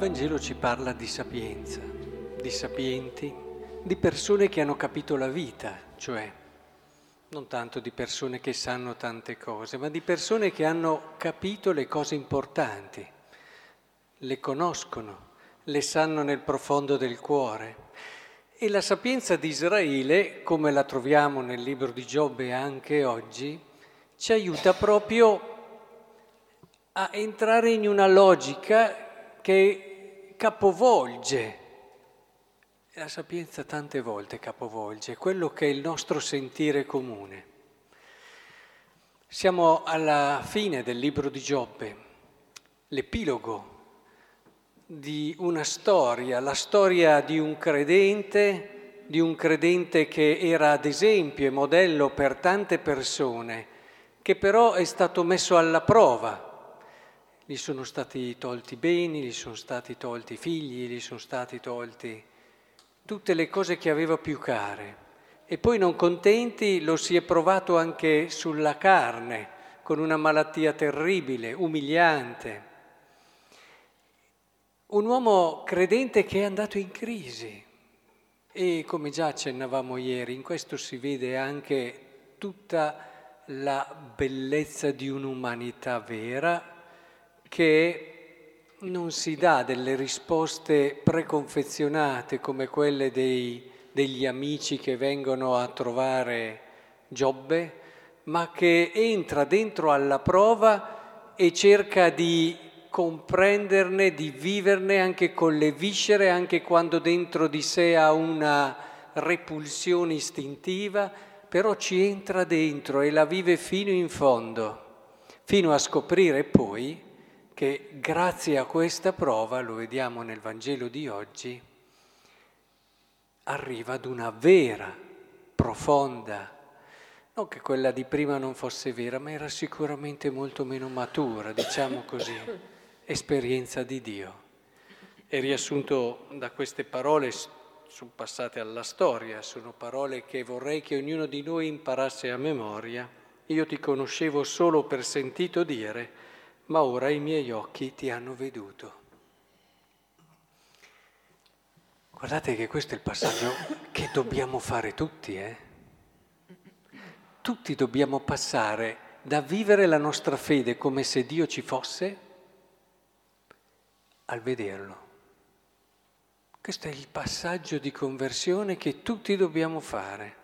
Vangelo ci parla di sapienza, di sapienti, di persone che hanno capito la vita, cioè non tanto di persone che sanno tante cose, ma di persone che hanno capito le cose importanti, le conoscono, le sanno nel profondo del cuore. E la sapienza di Israele, come la troviamo nel libro di Giobbe anche oggi, ci aiuta proprio a entrare in una logica che capovolge, la sapienza tante volte capovolge, quello che è il nostro sentire comune. Siamo alla fine del libro di Giobbe, l'epilogo di una storia, la storia di un credente, di un credente che era ad esempio e modello per tante persone, che però è stato messo alla prova gli sono stati tolti i beni, gli sono stati tolti i figli, gli sono stati tolti tutte le cose che aveva più care. E poi non contenti lo si è provato anche sulla carne, con una malattia terribile, umiliante. Un uomo credente che è andato in crisi. E come già accennavamo ieri, in questo si vede anche tutta la bellezza di un'umanità vera che non si dà delle risposte preconfezionate come quelle dei, degli amici che vengono a trovare Giobbe, ma che entra dentro alla prova e cerca di comprenderne, di viverne anche con le viscere, anche quando dentro di sé ha una repulsione istintiva, però ci entra dentro e la vive fino in fondo, fino a scoprire poi che grazie a questa prova, lo vediamo nel Vangelo di oggi, arriva ad una vera, profonda, non che quella di prima non fosse vera, ma era sicuramente molto meno matura, diciamo così, esperienza di Dio. E riassunto da queste parole sono passate alla storia, sono parole che vorrei che ognuno di noi imparasse a memoria. Io ti conoscevo solo per sentito dire, ma ora i miei occhi ti hanno veduto. Guardate che questo è il passaggio che dobbiamo fare tutti, eh? Tutti dobbiamo passare da vivere la nostra fede come se Dio ci fosse al vederlo. Questo è il passaggio di conversione che tutti dobbiamo fare,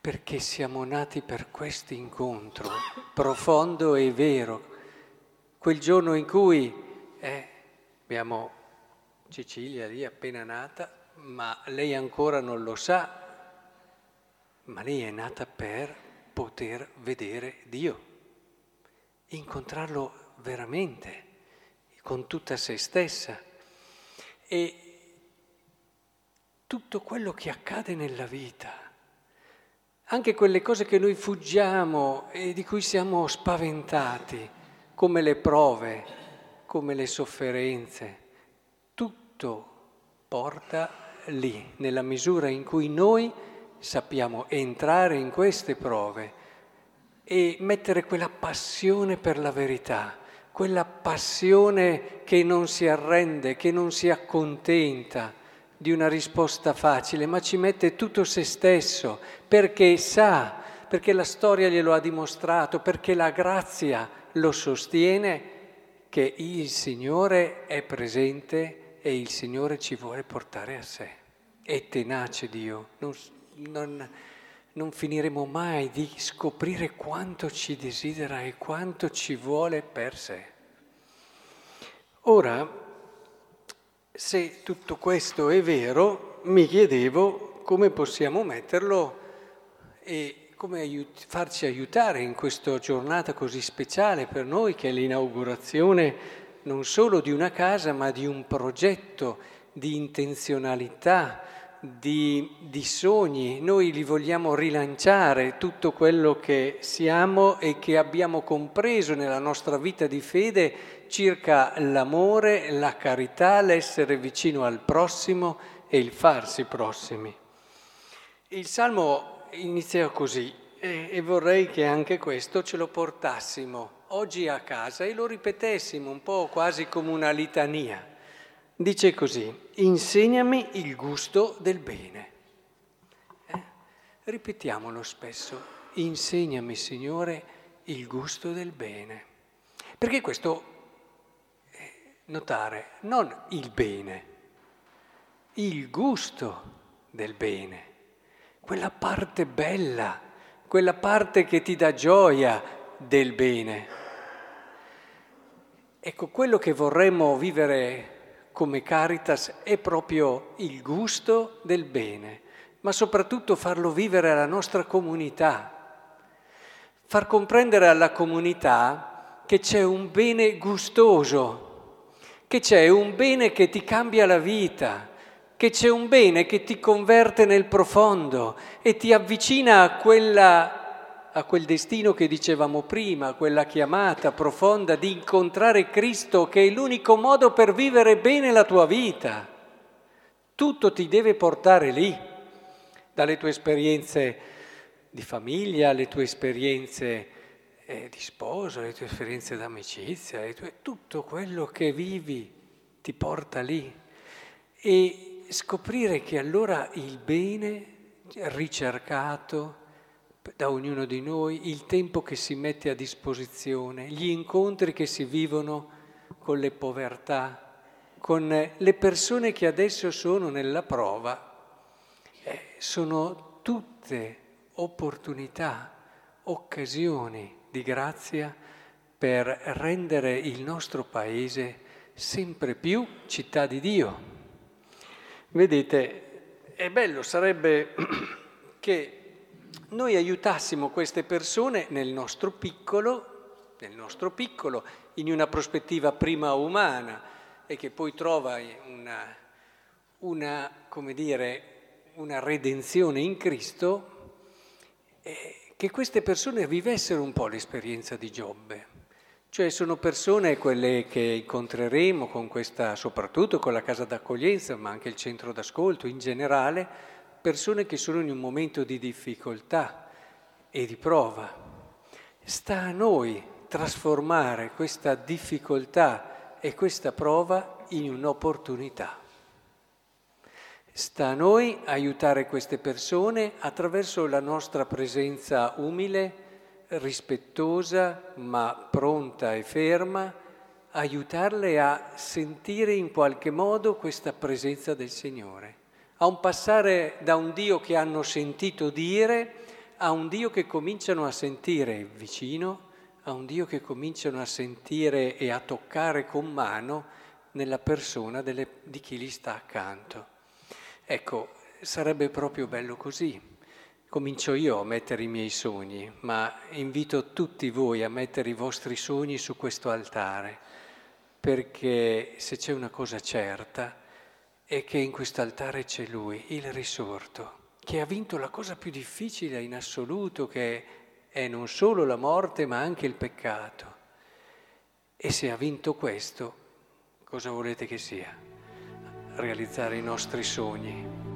perché siamo nati per questo incontro profondo e vero quel giorno in cui eh, abbiamo Cecilia lì appena nata, ma lei ancora non lo sa, ma lei è nata per poter vedere Dio, incontrarlo veramente, con tutta se stessa. E tutto quello che accade nella vita, anche quelle cose che noi fuggiamo e di cui siamo spaventati, come le prove, come le sofferenze, tutto porta lì, nella misura in cui noi sappiamo entrare in queste prove e mettere quella passione per la verità, quella passione che non si arrende, che non si accontenta di una risposta facile, ma ci mette tutto se stesso perché sa, perché la storia glielo ha dimostrato, perché la grazia lo sostiene che il Signore è presente e il Signore ci vuole portare a sé. È tenace Dio, non, non, non finiremo mai di scoprire quanto ci desidera e quanto ci vuole per sé. Ora, se tutto questo è vero, mi chiedevo come possiamo metterlo e come aiut- farci aiutare in questa giornata così speciale per noi che è l'inaugurazione non solo di una casa ma di un progetto di intenzionalità, di, di sogni. Noi li vogliamo rilanciare tutto quello che siamo e che abbiamo compreso nella nostra vita di fede circa l'amore, la carità, l'essere vicino al prossimo e il farsi prossimi. Il Salmo inizia così e, e vorrei che anche questo ce lo portassimo oggi a casa e lo ripetessimo un po' quasi come una litania. Dice così, insegnami il gusto del bene. Eh? Ripetiamolo spesso, insegnami Signore il gusto del bene. Perché questo, notare, non il bene, il gusto del bene, quella parte bella, quella parte che ti dà gioia del bene. Ecco, quello che vorremmo vivere come Caritas è proprio il gusto del bene, ma soprattutto farlo vivere alla nostra comunità, far comprendere alla comunità che c'è un bene gustoso, che c'è un bene che ti cambia la vita, che c'è un bene che ti converte nel profondo e ti avvicina a quella a quel destino che dicevamo prima, quella chiamata profonda di incontrare Cristo che è l'unico modo per vivere bene la tua vita. Tutto ti deve portare lì, dalle tue esperienze di famiglia, alle tue esperienze eh, di sposo, alle tue esperienze d'amicizia, tue... tutto quello che vivi ti porta lì. E scoprire che allora il bene ricercato, da ognuno di noi, il tempo che si mette a disposizione, gli incontri che si vivono con le povertà, con le persone che adesso sono nella prova, eh, sono tutte opportunità, occasioni di grazia per rendere il nostro paese sempre più città di Dio. Vedete, è bello, sarebbe che noi aiutassimo queste persone nel nostro piccolo, nel nostro piccolo, in una prospettiva prima umana e che poi trova una, una, dire, una redenzione in Cristo, eh, che queste persone vivessero un po' l'esperienza di Giobbe. Cioè sono persone quelle che incontreremo con questa, soprattutto con la casa d'accoglienza, ma anche il centro d'ascolto in generale, persone che sono in un momento di difficoltà e di prova. Sta a noi trasformare questa difficoltà e questa prova in un'opportunità. Sta a noi aiutare queste persone attraverso la nostra presenza umile, rispettosa, ma pronta e ferma, aiutarle a sentire in qualche modo questa presenza del Signore a un passare da un Dio che hanno sentito dire a un Dio che cominciano a sentire vicino, a un Dio che cominciano a sentire e a toccare con mano nella persona delle, di chi gli sta accanto. Ecco, sarebbe proprio bello così. Comincio io a mettere i miei sogni, ma invito tutti voi a mettere i vostri sogni su questo altare, perché se c'è una cosa certa, è che in quest'altare c'è Lui, il risorto, che ha vinto la cosa più difficile in assoluto, che è non solo la morte ma anche il peccato. E se ha vinto questo, cosa volete che sia? Realizzare i nostri sogni.